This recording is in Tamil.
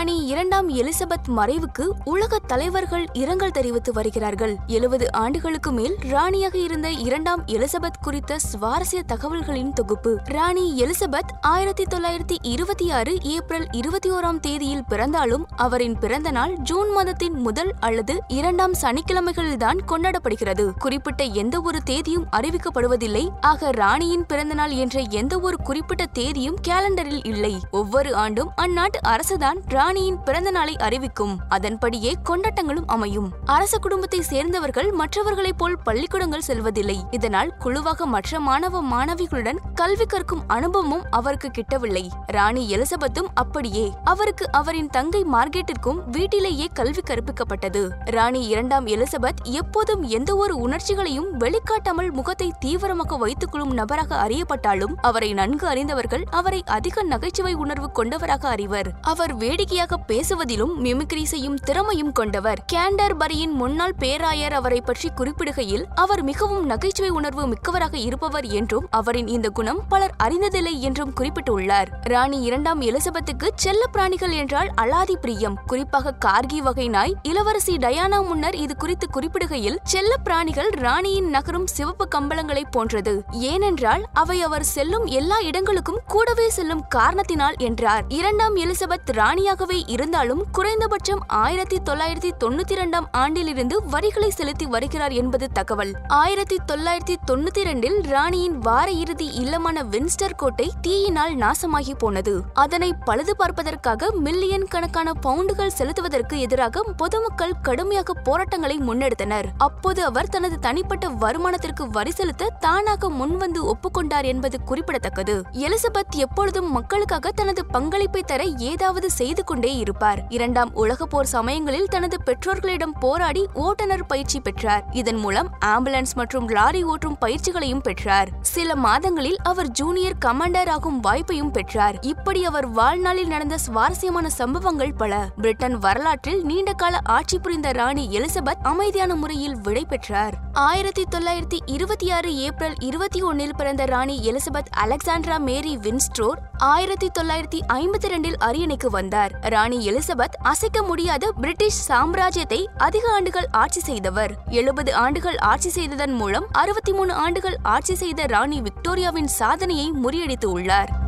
ராணி இரண்டாம் எலிசபெத் மறைவுக்கு உலக தலைவர்கள் இரங்கல் தெரிவித்து வருகிறார்கள். எழுபது ஆண்டுகளுக்கு மேல் ராணியாக இருந்த இரண்டாம் எலிசபெத் குறித்த சுவாரஸ்ய தகவல்களின் தொகுப்பு. ராணி எலிசபெத் ஆயிரத்தி தொள்ளாயிரத்தி இருபத்தி ஆறு ஏப்ரல் இருபத்தி ஓராம் தேதியில் பிறந்தாலும் அவரின் பிறந்த நாள் ஜூன் மாதத்தின் முதல் அல்லது இரண்டாம் சனிக்கிழமைகளில்தான் கொண்டாடப்படுகிறது. குறிப்பிட்ட எந்த ஒரு தேதியும் அறிவிக்கப்படுவதில்லை. ஆக ராணியின் பிறந்த நாள் என்ற எந்த ஒரு குறிப்பிட்ட தேதியும் கேலண்டரில் இல்லை. ஒவ்வொரு ஆண்டும் அந்நாட்டு அரசுதான் ராணியின் பிறந்த நாளை அறிவிக்கும். அதன்படியே கொண்டாட்டங்களும் அமையும். அரச குடும்பத்தை சேர்ந்தவர்கள் மற்றவர்களைப் போல் பள்ளிக்கூடங்கள் செல்வதில்லை. இதனால் குழுவாக மற்ற மாணவ மாணவிகளுடன் கல்வி கற்கும் அனுபவமும் அவருக்கு கிட்டவில்லை. ராணி எலிசபெத்தும் அப்படியே அவருக்கு அவரின் தங்கை மார்கெட்டிற்கும் வீட்டிலேயே கல்வி கற்பிக்கப்பட்டது. ராணி இரண்டாம் எலிசபெத் எப்போதும் எந்த ஒரு உணர்ச்சிகளையும் வெளிக்காட்டாமல் முகத்தை தீவிரமாக வைத்துக் கொள்ளும் நபராக அறியப்பட்டாலும் அவரை நன்கு அறிந்தவர்கள் அவரை அதிக நகைச்சுவை உணர்வு கொண்டவராக அறிவர். அவர் வேடிக்கையாக பேசுவதிலும் மிமிக்ரி செய்யும் திறமையும் கொண்டவர். கேண்டர்பரியின் முன்னாள் பேராயர் அவரை பற்றி குறிப்பிடுகையில் அவர் மிகவும் நகைச்சுவை உணர்வு மிக்கவராக இருப்பவர் என்றும் அவரின் இந்த குணம் பலர் அறிந்ததில்லை என்றும் குறிப்பிட்டுள்ளார். ராணி இரண்டாம் எலிசபெத்துக்கு செல்ல பிராணிகள் என்றால் அலாதி பிரியம். குறிப்பாக கார்கி வகை நாய் இளவரசி டயானா முன்னர் இது குறித்து குறிப்பிடுகையில் செல்ல பிராணிகள் ராணியின் நகரும் சிவப்பு கம்பளங்களை போன்றது. ஏனென்றால் அவை அவர் செல்லும் எல்லா இடங்களுக்கும் கூடவே செல்லும் காரணத்தினால் என்றார். இரண்டாம் எலிசபெத் ராணியாகவே இருந்தாலும் குறைந்தபட்சம் ஆயிரத்தி தொள்ளாயிரத்தி தொண்ணூத்தி இரண்டாம் ஆண்டிலிருந்து வரிகளை செலுத்தி வருகிறார் என்பது தகவல். ஆயிரத்தி தொள்ளாயிரத்தி தொண்ணூத்தி இரண்டில் ராணியின் வார இறுதி இல்லமான வின்ஸ்டர் கோட்டை தீயினால் நாசமாகி போனது. அதனை பழுது பார்ப்பதற்காக மில்லியன் கணக்கான பவுண்டுகள் செலுத்துவதற்கு எதிராக பொதுமக்கள் கடுமையாக போராட்டங்களை முன்னெடுத்தனர். அப்போது அவர் தனது தனிப்பட்ட வருமானத்திற்கு வரி செலுத்த தானாக முன்வந்து ஒப்புக்கொண்டார் என்பது குறிப்பிடத்தக்கது. எலிசபெத் எப்பொழுதும் மக்களுக்காக தனது பங்களிப்பை தர ஏதாவது செய்து கொண்டு கொண்டே இருப்பார். இரண்டாம் உலக போர் சமயங்களில் தனது பெற்றோர்களிடம் போராடி ஓட்டுநர் பயிற்சி பெற்றார். இதன் மூலம் ஆம்புலன்ஸ் மற்றும் லாரி ஓட்டும் பயிற்சிகளையும் பெற்றார். சில மாதங்களில் அவர் ஜூனியர் கமாண்டர் ஆகும் வாய்ப்பையும் பெற்றார். இப்படி அவர் வாழ்நாளில் நடந்த சுவாரஸ்யமான சம்பவங்கள் பல. பிரிட்டன் வரலாற்றில் நீண்ட கால ஆட்சி புரிந்த ராணி எலிசபெத் அமைதியான முறையில் விடை பெற்றார். ஆயிரத்தி தொள்ளாயிரத்தி இருபத்தி ஆறு ஏப்ரல் இருபத்தி ஒன்னில் பிறந்த ராணி எலிசபெத் அலெக்சாண்ட்ரா மேரி வின்ஸ்ட்ரோர் ஆயிரத்தி தொள்ளாயிரத்தி ஐம்பத்தி ரெண்டில் அரியணைக்கு வந்தார். ராணி எலிசபெத் அசைக்க முடியாத பிரிட்டிஷ் சாம்ராஜ்யத்தை அதிக ஆண்டுகள் ஆட்சி செய்தவர். எழுபது ஆண்டுகள் ஆட்சி செய்ததன் மூலம் அறுபத்தி மூணு ஆண்டுகள் ஆட்சி செய்த ராணி விக்டோரியாவின் சாதனையை முறியடித்து உள்ளார்.